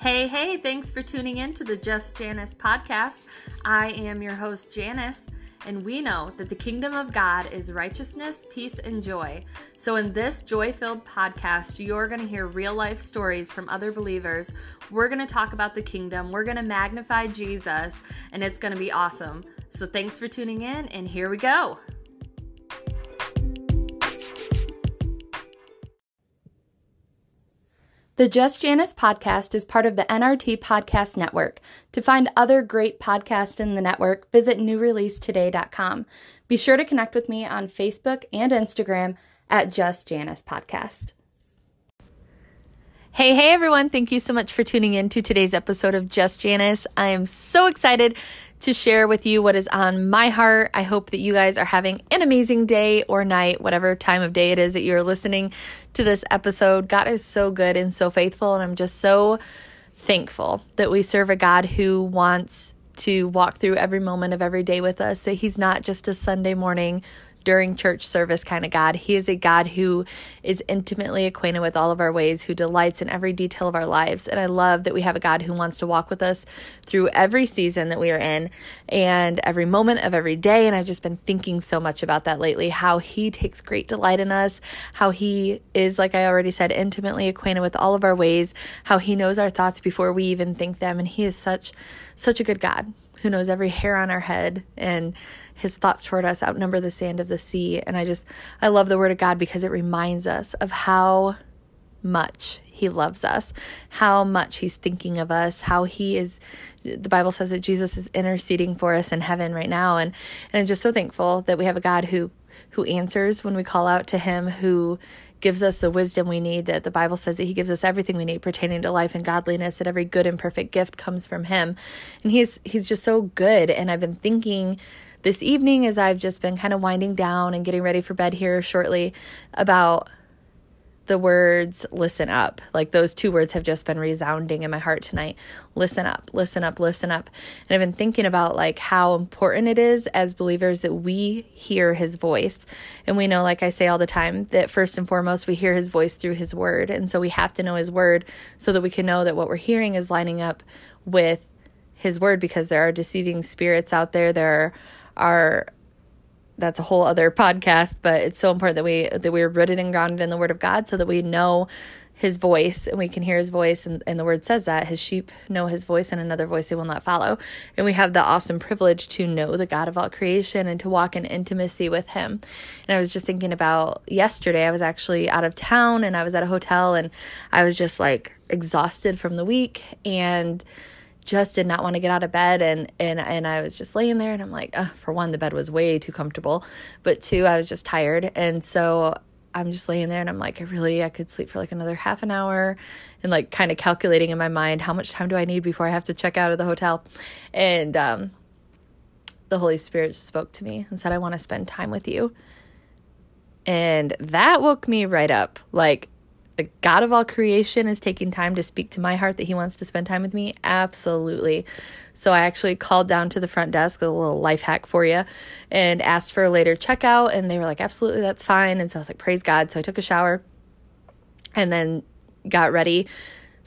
Hey, hey, thanks for tuning in to the Just Janice podcast. I am your host, Janice, and we know that the kingdom of God is righteousness, peace, and joy. So, in this joy filled podcast, you're going to hear real life stories from other believers. We're going to talk about the kingdom, we're going to magnify Jesus, and it's going to be awesome. So, thanks for tuning in, and here we go. The Just Janice podcast is part of the NRT Podcast Network. To find other great podcasts in the network, visit newreleasetoday.com. Be sure to connect with me on Facebook and Instagram at Just Janice Podcast. Hey, hey everyone. Thank you so much for tuning in to today's episode of Just Janice. I am so excited to share with you what is on my heart. I hope that you guys are having an amazing day or night, whatever time of day it is that you're listening to this episode. God is so good and so faithful, and I'm just so thankful that we serve a God who wants to walk through every moment of every day with us, that He's not just a Sunday morning during church service kind of God. He is a God who is intimately acquainted with all of our ways, who delights in every detail of our lives. And I love that we have a God who wants to walk with us through every season that we are in and every moment of every day. And I've just been thinking so much about that lately how He takes great delight in us, how He is, like I already said, intimately acquainted with all of our ways, how He knows our thoughts before we even think them. And He is such, such a good God who knows every hair on our head and his thoughts toward us outnumber the sand of the sea. And I just, I love the word of God because it reminds us of how much he loves us, how much he's thinking of us, how he is the Bible says that Jesus is interceding for us in heaven right now and and I'm just so thankful that we have a God who who answers when we call out to him, who gives us the wisdom we need that the Bible says that he gives us everything we need pertaining to life and godliness that every good and perfect gift comes from him. And he's he's just so good and I've been thinking this evening as I've just been kind of winding down and getting ready for bed here shortly about the words listen up. Like those two words have just been resounding in my heart tonight. Listen up, listen up, listen up. And I've been thinking about like how important it is as believers that we hear his voice. And we know, like I say all the time, that first and foremost, we hear his voice through his word. And so we have to know his word so that we can know that what we're hearing is lining up with his word because there are deceiving spirits out there. There are that's a whole other podcast, but it's so important that we that we're rooted and grounded in the word of God so that we know his voice and we can hear his voice and, and the word says that his sheep know his voice and another voice they will not follow. And we have the awesome privilege to know the god of all creation and to walk in intimacy with him. And i was just thinking about yesterday i was actually out of town and i was at a hotel and i was just like exhausted from the week and just did not want to get out of bed and and and I was just laying there and I'm like, for one, the bed was way too comfortable, but two, I was just tired, and so I'm just laying there and I'm like, I really I could sleep for like another half an hour, and like kind of calculating in my mind how much time do I need before I have to check out of the hotel, and um, the Holy Spirit spoke to me and said, I want to spend time with you. And that woke me right up. Like, the God of all creation is taking time to speak to my heart that He wants to spend time with me? Absolutely. So I actually called down to the front desk, a little life hack for you, and asked for a later checkout. And they were like, absolutely, that's fine. And so I was like, praise God. So I took a shower and then got ready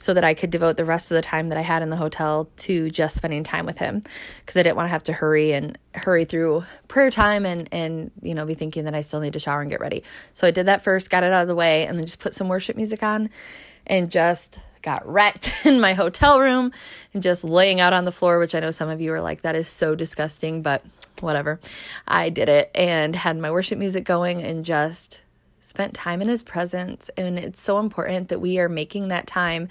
so that I could devote the rest of the time that I had in the hotel to just spending time with him because I didn't want to have to hurry and hurry through prayer time and and you know be thinking that I still need to shower and get ready. So I did that first, got it out of the way and then just put some worship music on and just got wrecked in my hotel room and just laying out on the floor, which I know some of you are like that is so disgusting, but whatever. I did it and had my worship music going and just spent time in his presence. And it's so important that we are making that time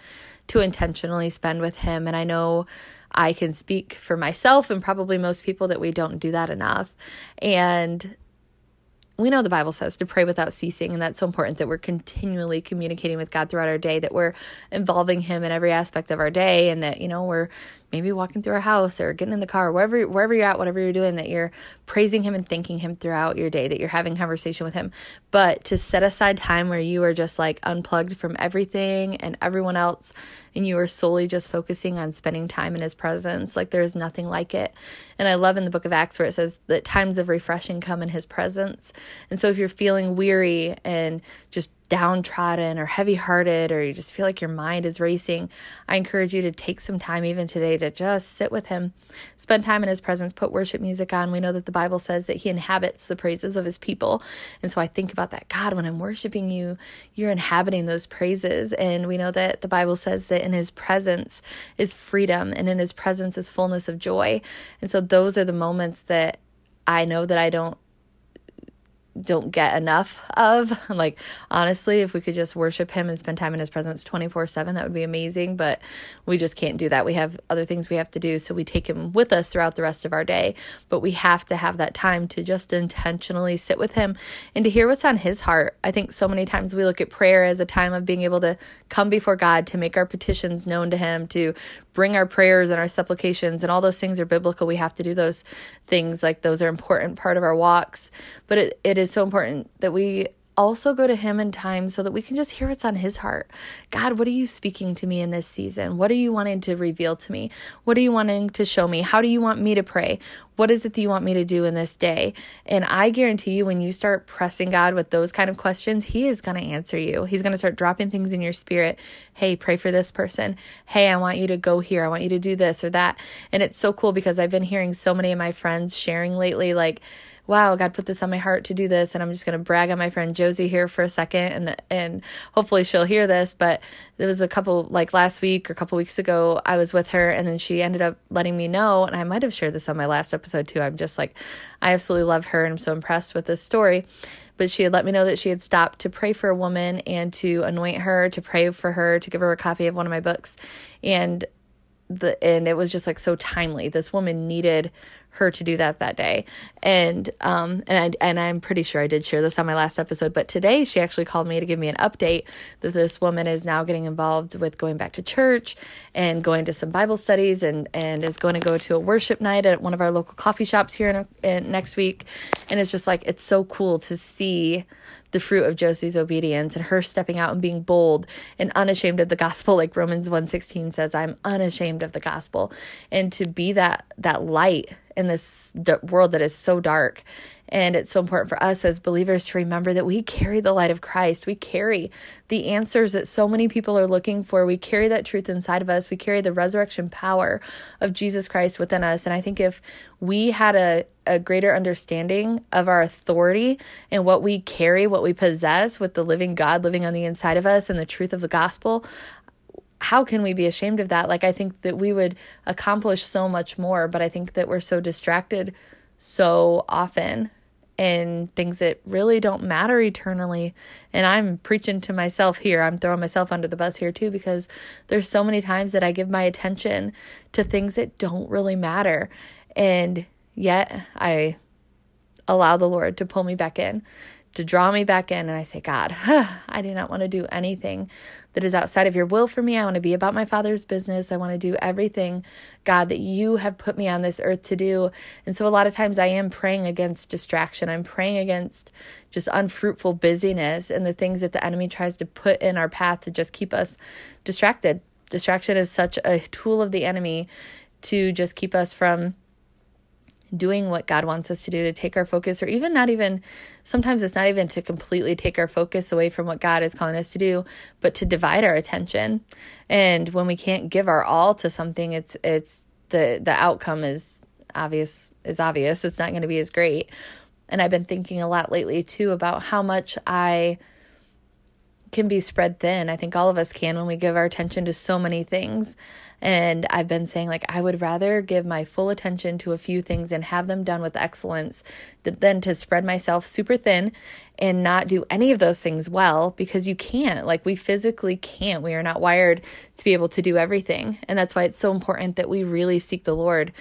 to intentionally spend with him. And I know I can speak for myself and probably most people that we don't do that enough. And we know the Bible says to pray without ceasing, and that's so important that we're continually communicating with God throughout our day, that we're involving Him in every aspect of our day, and that, you know, we're maybe walking through our house or getting in the car, wherever wherever you're at, whatever you're doing, that you're praising him and thanking him throughout your day, that you're having conversation with him. But to set aside time where you are just like unplugged from everything and everyone else and you are solely just focusing on spending time in his presence, like there is nothing like it. And I love in the book of Acts where it says that times of refreshing come in his presence. And so if you're feeling weary and just downtrodden or heavy hearted or you just feel like your mind is racing, I encourage you to take some time even today to just sit with Him, spend time in His presence, put worship music on. We know that the Bible says that He inhabits the praises of His people. And so I think about that God, when I'm worshiping you, you're inhabiting those praises. And we know that the Bible says that in His presence is freedom and in His presence is fullness of joy. And so those are the moments that I know that I don't don't get enough of. Like, honestly, if we could just worship Him and spend time in His presence 24 7, that would be amazing. But we just can't do that. We have other things we have to do. So we take Him with us throughout the rest of our day. But we have to have that time to just intentionally sit with Him and to hear what's on His heart. I think so many times we look at prayer as a time of being able to come before God, to make our petitions known to Him, to bring our prayers and our supplications, and all those things are biblical. We have to do those things. Like, those are important part of our walks. But it, it is so important that we also go to Him in time so that we can just hear what's on His heart. God, what are you speaking to me in this season? What are you wanting to reveal to me? What are you wanting to show me? How do you want me to pray? What is it that you want me to do in this day? And I guarantee you, when you start pressing God with those kind of questions, He is going to answer you. He's going to start dropping things in your spirit. Hey, pray for this person. Hey, I want you to go here. I want you to do this or that. And it's so cool because I've been hearing so many of my friends sharing lately, like, wow, God put this on my heart to do this. And I'm just going to brag on my friend Josie here for a second and, and hopefully she'll hear this. But there was a couple, like last week or a couple weeks ago, I was with her and then she ended up letting me know. And I might have shared this on my last episode too. I'm just like, I absolutely love her and I'm so impressed with this story. But she had let me know that she had stopped to pray for a woman and to anoint her, to pray for her, to give her a copy of one of my books. And the and it was just like so timely. This woman needed her to do that that day. And um and I and I'm pretty sure I did share this on my last episode, but today she actually called me to give me an update that this woman is now getting involved with going back to church and going to some Bible studies and and is going to go to a worship night at one of our local coffee shops here in, in next week. And it's just like it's so cool to see the fruit of Josie's obedience and her stepping out and being bold and unashamed of the gospel like Romans 1:16 says I'm unashamed of the gospel and to be that that light in this d- world that is so dark. And it's so important for us as believers to remember that we carry the light of Christ. We carry the answers that so many people are looking for. We carry that truth inside of us. We carry the resurrection power of Jesus Christ within us. And I think if we had a, a greater understanding of our authority and what we carry, what we possess with the living God living on the inside of us and the truth of the gospel, how can we be ashamed of that? Like, I think that we would accomplish so much more, but I think that we're so distracted so often in things that really don't matter eternally. And I'm preaching to myself here. I'm throwing myself under the bus here too, because there's so many times that I give my attention to things that don't really matter. And yet I allow the Lord to pull me back in to draw me back in. And I say, God, I do not want to do anything that is outside of your will for me. I want to be about my Father's business. I want to do everything, God, that you have put me on this earth to do. And so a lot of times I am praying against distraction. I'm praying against just unfruitful busyness and the things that the enemy tries to put in our path to just keep us distracted. Distraction is such a tool of the enemy to just keep us from doing what God wants us to do to take our focus, or even not even, sometimes it's not even to completely take our focus away from what God is calling us to do, but to divide our attention. And when we can't give our all to something, it's, it's, the, the outcome is obvious, is obvious. It's not going to be as great. And I've been thinking a lot lately too about how much I can be spread thin. I think all of us can when we give our attention to so many things. And I've been saying, like, I would rather give my full attention to a few things and have them done with excellence than to spread myself super thin and not do any of those things well because you can't. Like, we physically can't. We are not wired to be able to do everything. And that's why it's so important that we really seek the Lord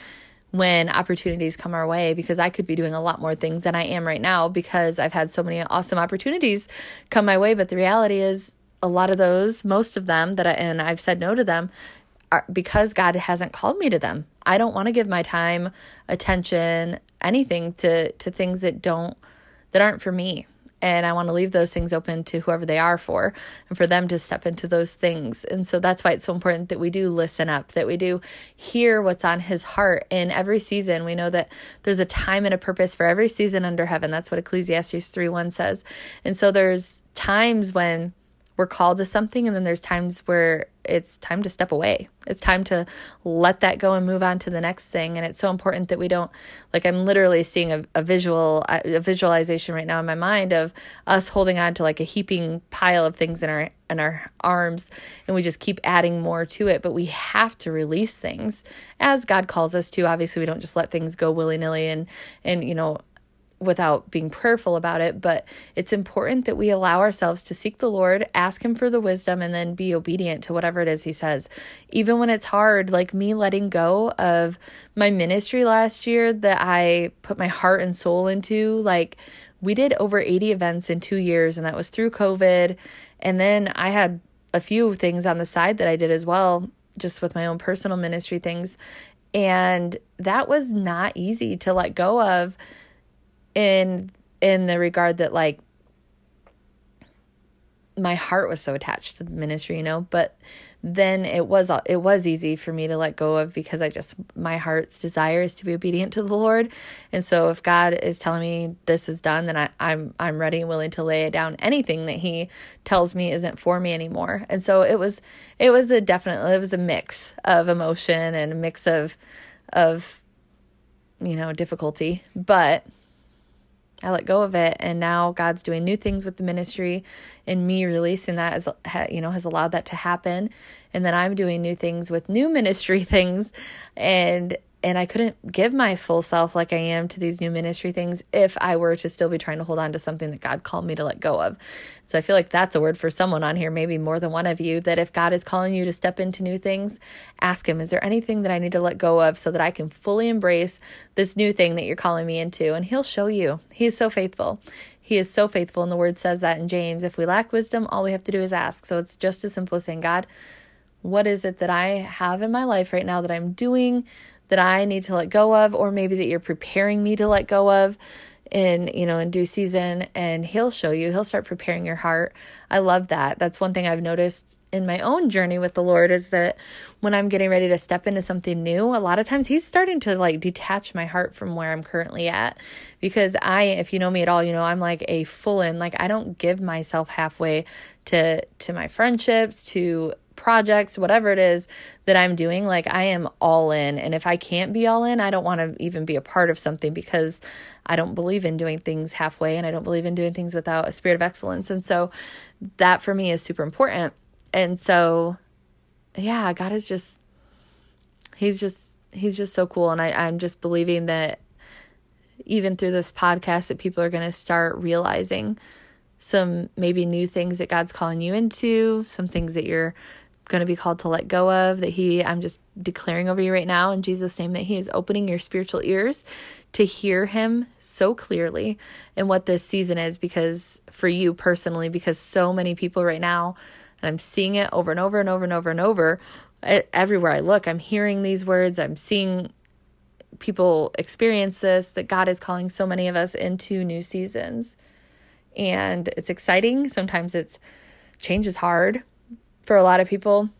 when opportunities come our way because I could be doing a lot more things than I am right now because I've had so many awesome opportunities come my way. But the reality is, a lot of those, most of them that I, and I've said no to them are because God hasn't called me to them. I don't want to give my time, attention, anything to to things that don't that aren't for me. And I want to leave those things open to whoever they are for and for them to step into those things. And so that's why it's so important that we do listen up, that we do hear what's on his heart in every season. We know that there's a time and a purpose for every season under heaven. That's what Ecclesiastes 3 1 says. And so there's times when we're called to something and then there's times where it's time to step away. It's time to let that go and move on to the next thing. And it's so important that we don't like i'm literally seeing a, a visual a visualization right now in my mind of us holding on to like a heaping pile of things in our in our arms and we just keep adding more to it. But we have to release things as god calls us to. Obviously we don't just let things go willy-nilly and and you know without being prayerful about it, but it's important that we allow ourselves to seek the Lord, ask Him for the wisdom, and then be obedient to whatever it is He says. Even when it's hard, like me letting go of my ministry last year that I put my heart and soul into, like we did over 80 events in two years, and that was through COVID. And then I had a few things on the side that I did as well, just with my own personal ministry things. And that was not easy to let go of in in the regard that like my heart was so attached to the ministry, you know, but then it was it was easy for me to let go of because I just my heart's desire is to be obedient to the Lord. And so if God is telling me this is done, then I, I'm I'm ready and willing to lay down anything that He tells me isn't for me anymore. And so it was it was a definitely it was a mix of emotion and a mix of of you know difficulty. But I let go of it and now God's doing new things with the ministry and me releasing that as you know has allowed that to happen. And then I'm doing new things with new ministry things. And and I couldn't give my full self like I am to these new ministry things if I were to still be trying to hold on to something that God called me to let go of. So I feel like that's a word for someone on here, maybe more than one of you, that if God is calling you to step into new things, ask Him, is there anything that I need to let go of so that I can fully embrace this new thing that you're calling me into? And He'll show you. He is so faithful. He is so faithful. And the word says that in James. If we lack wisdom, all we have to do is ask. So it's just as simple as saying, God, what is it that I have in my life right now that I'm doing that I need to let go of, or maybe that you're preparing me to let go of in you know in due season and he'll show you he'll start preparing your heart. I love that. That's one thing i've noticed in my own journey with the lord is that when i'm getting ready to step into something new a lot of times he's starting to like detach my heart from where i'm currently at. Because i if you know me at all you know i'm like a full in like i don't give myself halfway to to my friendships to projects, whatever it is that I'm doing, like I am all in. And if I can't be all in, I don't want to even be a part of something because I don't believe in doing things halfway and I don't believe in doing things without a spirit of excellence. And so that for me is super important. And so, yeah, God is just, He's just, He's just so cool. And I, I'm just believing that even through this podcast, that people are going to start realizing some maybe new things that God's calling you into, some things that you're going to be called to let go of, that He, I'm just declaring over you right now in Jesus' name, that He is opening your spiritual ears to hear Him so clearly and what this season is, because for you personally, because so many people right now, and I'm seeing it over and over and over and over and over, everywhere I look, I'm hearing these words, I'm seeing people experience this, that God is calling so many of us into new seasons. And it's exciting. Sometimes it's change is hard for a lot of people.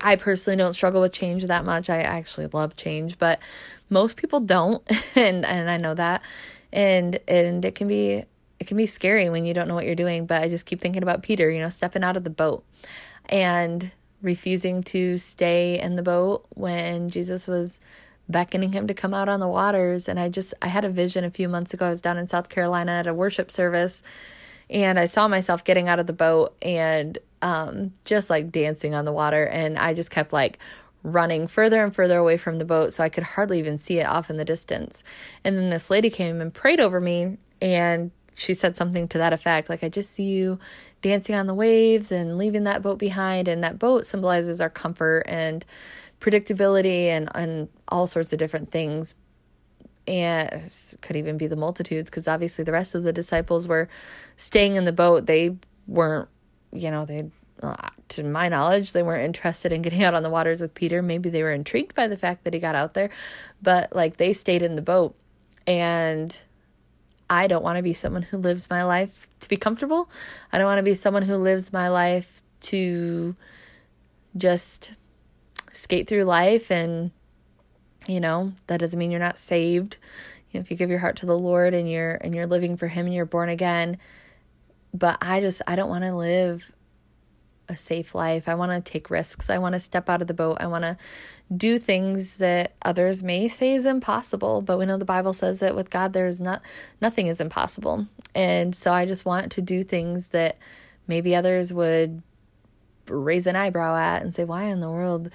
I personally don't struggle with change that much. I actually love change, but most people don't, and and I know that. And and it can be it can be scary when you don't know what you're doing, but I just keep thinking about Peter, you know, stepping out of the boat and refusing to stay in the boat when Jesus was beckoning him to come out on the waters and I just I had a vision a few months ago. I was down in South Carolina at a worship service and I saw myself getting out of the boat and um, just like dancing on the water. And I just kept like running further and further away from the boat so I could hardly even see it off in the distance. And then this lady came and prayed over me and she said something to that effect like, I just see you dancing on the waves and leaving that boat behind. And that boat symbolizes our comfort and predictability and, and all sorts of different things and could even be the multitudes because obviously the rest of the disciples were staying in the boat they weren't you know they uh, to my knowledge they weren't interested in getting out on the waters with peter maybe they were intrigued by the fact that he got out there but like they stayed in the boat and I don't want to be someone who lives my life to be comfortable. I don't want to be someone who lives my life to just skate through life and you know, that doesn't mean you're not saved. If you give your heart to the Lord and you're and you're living for him and you're born again, but I just I don't want to live a safe life. I want to take risks. I want to step out of the boat. I want to do things that others may say is impossible, but we know the Bible says that with God there's not nothing is impossible. And so I just want to do things that maybe others would raise an eyebrow at and say, "Why in the world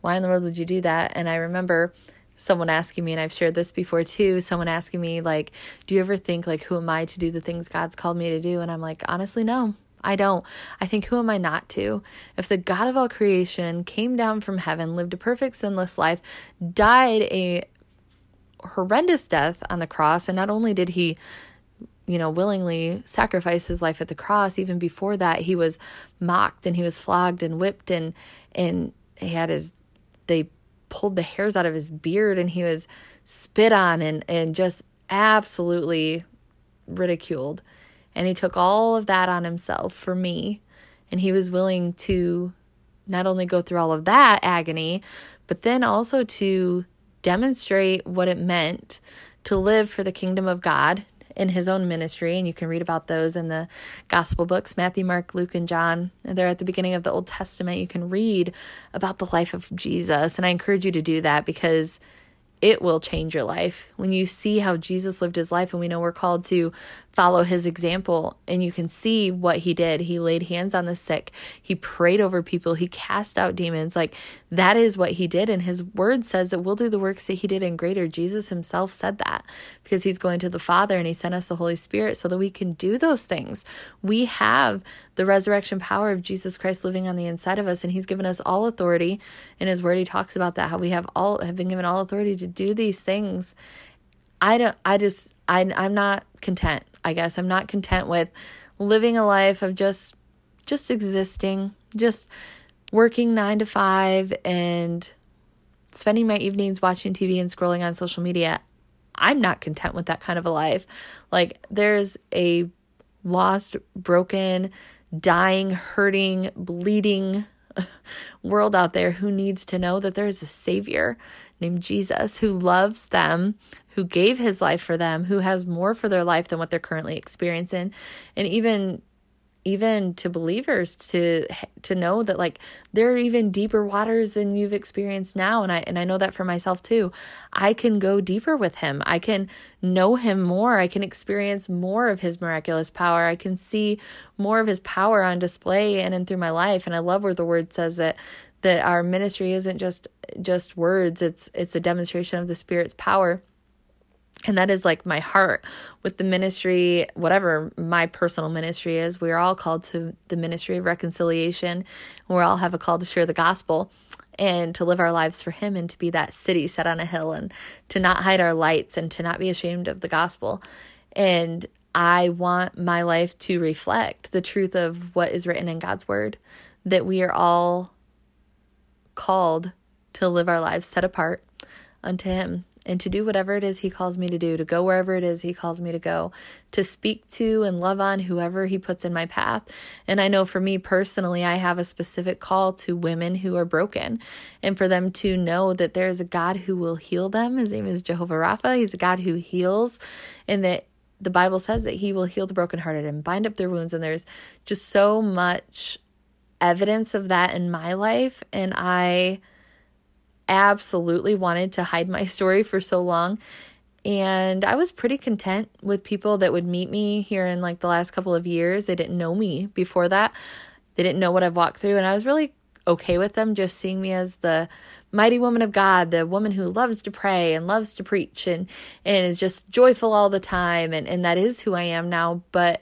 why in the world would you do that?" And I remember someone asking me and I've shared this before too, someone asking me like, "Do you ever think like who am I to do the things God's called me to do?" And I'm like, "Honestly, no. I don't. I think, who am I not to? If the God of all creation came down from heaven, lived a perfect, sinless life, died a horrendous death on the cross, and not only did he, you know, willingly sacrifice his life at the cross, even before that, he was mocked and he was flogged and whipped, and and he had his, they pulled the hairs out of his beard, and he was spit on and and just absolutely ridiculed and he took all of that on himself for me. And he was willing to not only go through all of that agony, but then also to demonstrate what it meant to live for the kingdom of God in his own ministry. And you can read about those in the gospel books Matthew, Mark, Luke, and John. They're at the beginning of the Old Testament. You can read about the life of Jesus. And I encourage you to do that because it will change your life. When you see how Jesus lived his life, and we know we're called to follow his example, and you can see what he did. He laid hands on the sick, he prayed over people, he cast out demons. Like that is what he did. And his word says that we'll do the works that he did in greater. Jesus himself said that because he's going to the Father and he sent us the Holy Spirit so that we can do those things. We have the resurrection power of Jesus Christ living on the inside of us, and he's given us all authority. In his word, he talks about that, how we have all have been given all authority to do these things. I don't I just I I'm not content. I guess I'm not content with living a life of just just existing, just working 9 to 5 and spending my evenings watching TV and scrolling on social media. I'm not content with that kind of a life. Like there's a lost, broken, dying, hurting, bleeding world out there who needs to know that there is a Savior named Jesus who loves them, who gave his life for them, who has more for their life than what they're currently experiencing. And even even to believers to to know that like there are even deeper waters than you've experienced now and I and I know that for myself too. I can go deeper with him. I can know him more. I can experience more of his miraculous power. I can see more of his power on display and and through my life and I love where the word says that that our ministry isn't just just words. It's it's a demonstration of the spirit's power. And that is like my heart with the ministry whatever my personal ministry is. We're all called to the ministry of reconciliation. We all have a call to share the gospel and to live our lives for him and to be that city set on a hill and to not hide our lights and to not be ashamed of the gospel. And i want my life to reflect the truth of what is written in god's word that we are all called to live our lives set apart unto him and to do whatever it is He calls me to do, to go wherever it is He calls me to go, to speak to and love on whoever He puts in my path. And I know for me personally, I have a specific call to women who are broken and for them to know that there is a God who will heal them. His name is Jehovah Rapha. He's a God who heals, and that the Bible says that He will heal the brokenhearted and bind up their wounds. And there's just so much evidence of that in my life. And I absolutely wanted to hide my story for so long. And I was pretty content with people that would meet me here in like the last couple of years. They didn't know me before that. They didn't know what I've walked through. And I was really okay with them just seeing me as the mighty woman of God, the woman who loves to pray and loves to preach and, and is just joyful all the time. And, and that is who I am now. But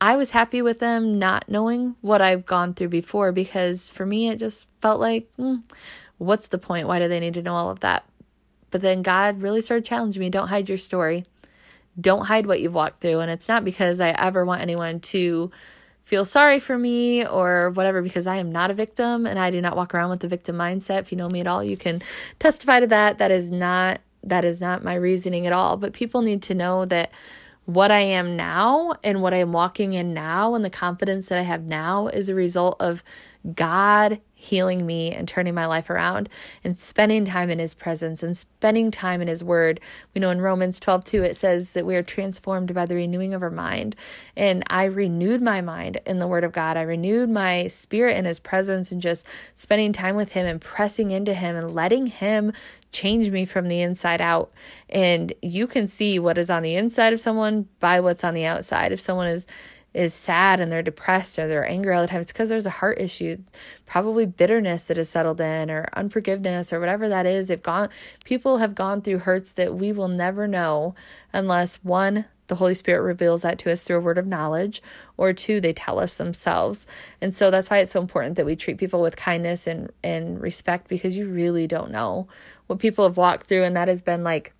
I was happy with them not knowing what I've gone through before because for me, it just felt like, mm, What's the point? Why do they need to know all of that? But then God really started challenging me don't hide your story. Don't hide what you've walked through. And it's not because I ever want anyone to feel sorry for me or whatever, because I am not a victim and I do not walk around with the victim mindset. If you know me at all, you can testify to that. That is not that is not my reasoning at all. But people need to know that what I am now and what I'm walking in now and the confidence that I have now is a result of God healing me and turning my life around and spending time in his presence and spending time in his word. We know in Romans 12 2, it says that we are transformed by the renewing of our mind. And I renewed my mind in the word of God. I renewed my spirit in his presence and just spending time with him and pressing into him and letting him change me from the inside out. And you can see what is on the inside of someone by what's on the outside. If someone is is sad and they're depressed or they're angry all the time, it's because there's a heart issue, probably bitterness that has settled in or unforgiveness or whatever that is. They've gone, people have gone through hurts that we will never know unless one, the Holy Spirit reveals that to us through a word of knowledge, or two, they tell us themselves. And so that's why it's so important that we treat people with kindness and, and respect because you really don't know what people have walked through. And that has been like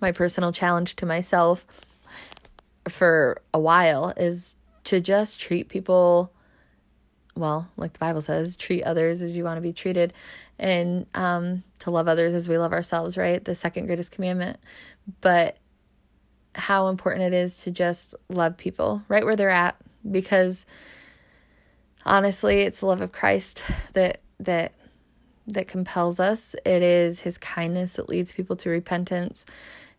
my personal challenge to myself for a while is to just treat people well, like the Bible says, treat others as you want to be treated and um, to love others as we love ourselves, right? The second greatest commandment. But how important it is to just love people right where they're at because honestly, it's the love of Christ that that that compels us. It is his kindness that leads people to repentance.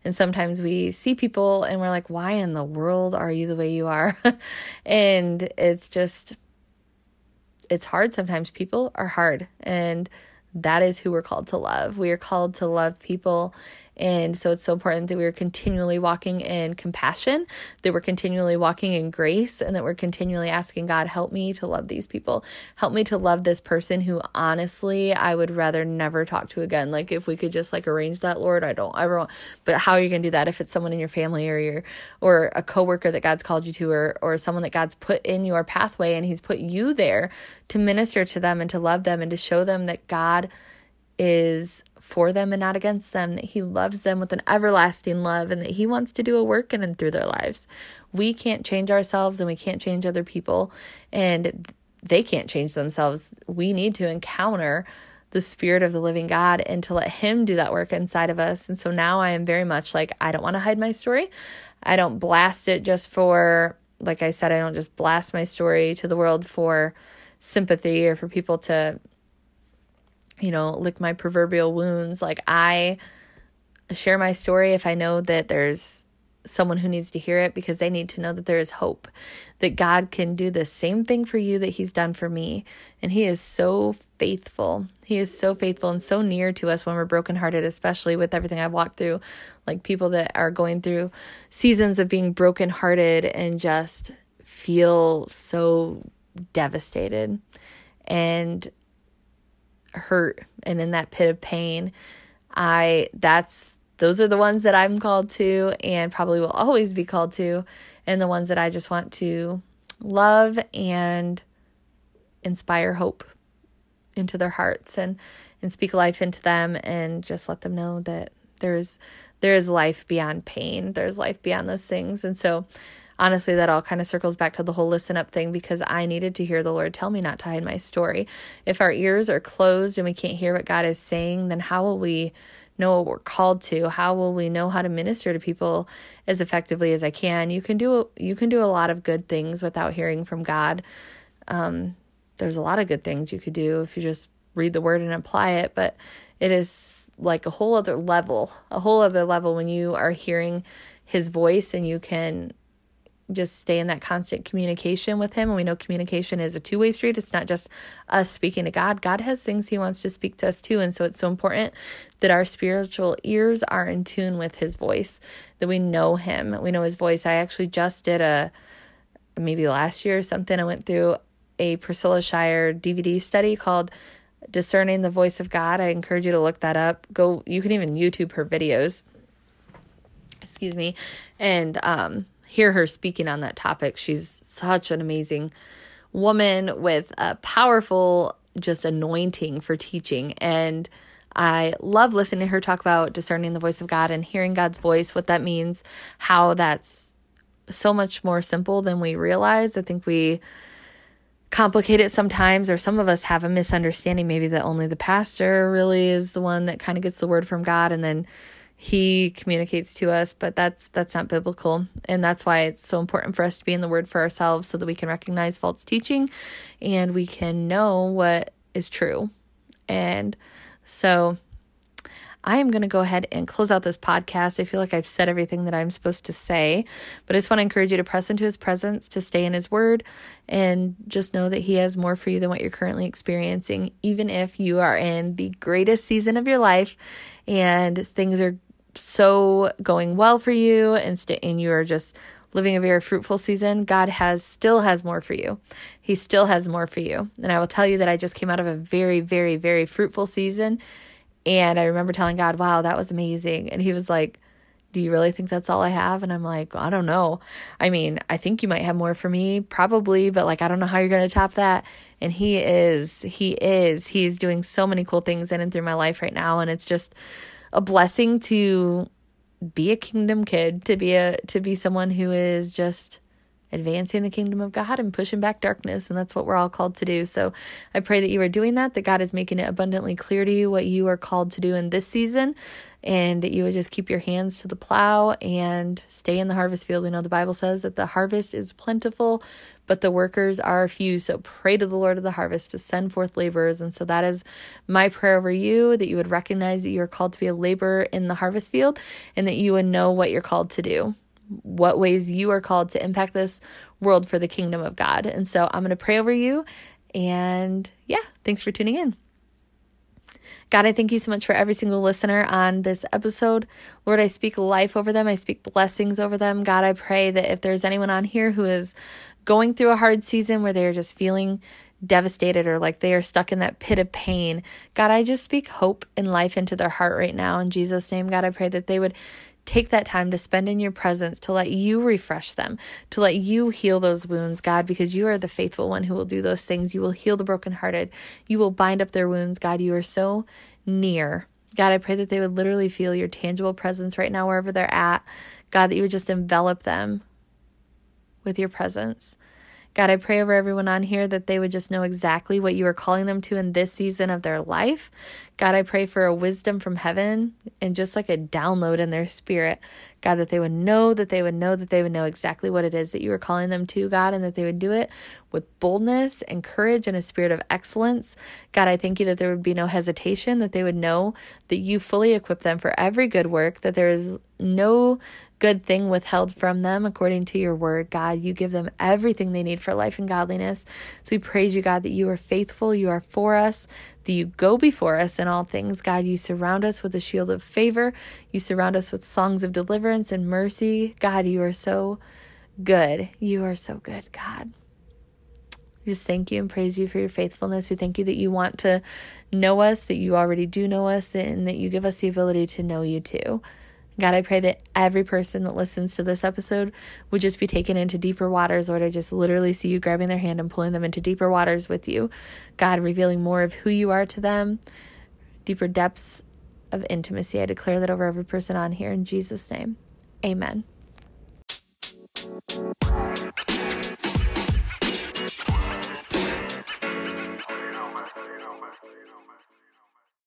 And sometimes we see people and we're like, why in the world are you the way you are? and it's just, it's hard sometimes. People are hard. And that is who we're called to love. We are called to love people and so it's so important that we are continually walking in compassion, that we're continually walking in grace, and that we're continually asking God, help me to love these people. Help me to love this person who honestly I would rather never talk to again. Like if we could just like arrange that, Lord, I don't ever want but how are you gonna do that if it's someone in your family or your or a coworker that God's called you to or or someone that God's put in your pathway and He's put you there to minister to them and to love them and to show them that God is for them and not against them, that He loves them with an everlasting love, and that He wants to do a work in and through their lives. We can't change ourselves and we can't change other people, and they can't change themselves. We need to encounter the Spirit of the living God and to let Him do that work inside of us. And so now I am very much like, I don't want to hide my story. I don't blast it just for, like I said, I don't just blast my story to the world for sympathy or for people to you know, lick my proverbial wounds. Like I share my story if I know that there's someone who needs to hear it because they need to know that there is hope, that God can do the same thing for you that He's done for me. And He is so faithful. He is so faithful and so near to us when we're brokenhearted, especially with everything I've walked through. Like people that are going through seasons of being brokenhearted and just feel so devastated. And hurt and in that pit of pain. I that's those are the ones that I'm called to and probably will always be called to and the ones that I just want to love and inspire hope into their hearts and and speak life into them and just let them know that there's there is life beyond pain. There's life beyond those things. And so honestly, that all kind of circles back to the whole listen up thing because I needed to hear the Lord tell me not to hide my story. If our ears are closed and we can't hear what God is saying, then how will we know what we're called to? How will we know how to minister to people as effectively as I can? You can do you can do a lot of good things without hearing from God. Um, there's a lot of good things you could do if you just read the word and apply it, but it is like a whole other level, a whole other level when you are hearing his voice and you can just stay in that constant communication with him. And we know communication is a two-way street. It's not just us speaking to god. God has things he wants to speak to us too. And so it's so important that our spiritual ears are in tune with his voice that we know him we know his voice. I actually just did a maybe last year or something i went through a priscilla Shirer dvd study called discerning the voice of god. I encourage you to look that up. Go you can even youtube her videos. Excuse me. And um hear her speaking on that topic. She's such an amazing woman with a powerful just anointing for teaching and I love listening to her talk about discerning the voice of God and hearing God's voice, what that means, how that's so much more simple than we realize. I think we complicate it sometimes, or some of us have a misunderstanding maybe that only the pastor really is the one that kind of gets the word from God, and then he communicates to us but that's that's not biblical. And that's why it's so important for us to be in the word for ourselves so that we can recognize false teaching and we can know what is true. And so I am going to go ahead and close out this podcast. I feel like I've said everything that I'm supposed to say, but I just want to encourage you to press into his presence, to stay in his word, and just know that he has more for you than what you're currently experiencing, even if you are in the greatest season of your life and things are so going well for you and, st- and you are just living a very fruitful season, God has still has more for you. He still has more for you. And I will tell you that I just came out of a very, very, very fruitful season. And I remember telling God, wow, that was amazing. And he was like, do you really think that's all I have? And I'm like, I don't know. I mean, I think you might have more for me, probably, but like, I don't know how you're going to top that. And he is, he is, he's doing so many cool things in and through my life right now. And it's just a blessing to be a kingdom kid, to be a, to be someone who is just advancing the kingdom of God and pushing back darkness. And that's what we're all called to do. So I pray that you are doing that, that God is making it abundantly clear to you what you are called to do in this season, and that you would just keep your hands to the plow and stay in the harvest field. We know the Bible says that the harvest is plentiful, but the workers are few. So pray to the Lord of the harvest to send forth laborers. And so that is my prayer over you that you would recognize that you are called to be a laborer in the harvest field and that you would know what you're called to do what ways you are called to impact this world for the kingdom of God. And so I'm going to pray over you. And yeah, thanks for tuning in. God, I thank you so much for every single listener on this episode. Lord, I speak life over them. I speak blessings over them. God, I pray that if there's anyone on here who is going through a hard season where they're just feeling devastated or like they are stuck in that pit of pain, God, I just speak hope and life into their heart right now. In Jesus' name, God, I pray that they would Take that time to spend in your presence, to let you refresh them, to let you heal those wounds, God, because you are the faithful one who will do those things. You will heal the brokenhearted. You will bind up their wounds, God. You are so near. God, I pray that they would literally feel your tangible presence right now, wherever they're at. God, that you would just envelop them with your presence. God, I pray over everyone on here that they would just know exactly what you are calling them to in this season of their life. God, I pray for a wisdom from heaven and just like a download in their spirit. God, that they would know, that they would know, that they would know exactly what it is that you are calling them to, God, and that they would do it with boldness and courage and a spirit of excellence. God, I thank you that there would be no hesitation, that they would know that you fully equip them for every good work, that there is no good thing withheld from them according to your word, God. You give them everything they need for life and godliness. So we praise you, God, that you are faithful, you are for us, that you go before us in all things. God, you surround us with a shield of favor, you surround us with songs of deliverance and mercy. God, you are so good. You are so good, God. Just thank you and praise you for your faithfulness. We thank you that you want to know us, that you already do know us, and that you give us the ability to know you too. God, I pray that every person that listens to this episode would just be taken into deeper waters, Lord. I just literally see you grabbing their hand and pulling them into deeper waters with you. God, revealing more of who you are to them, deeper depths of intimacy. I declare that over every person on here in Jesus' name. Amen.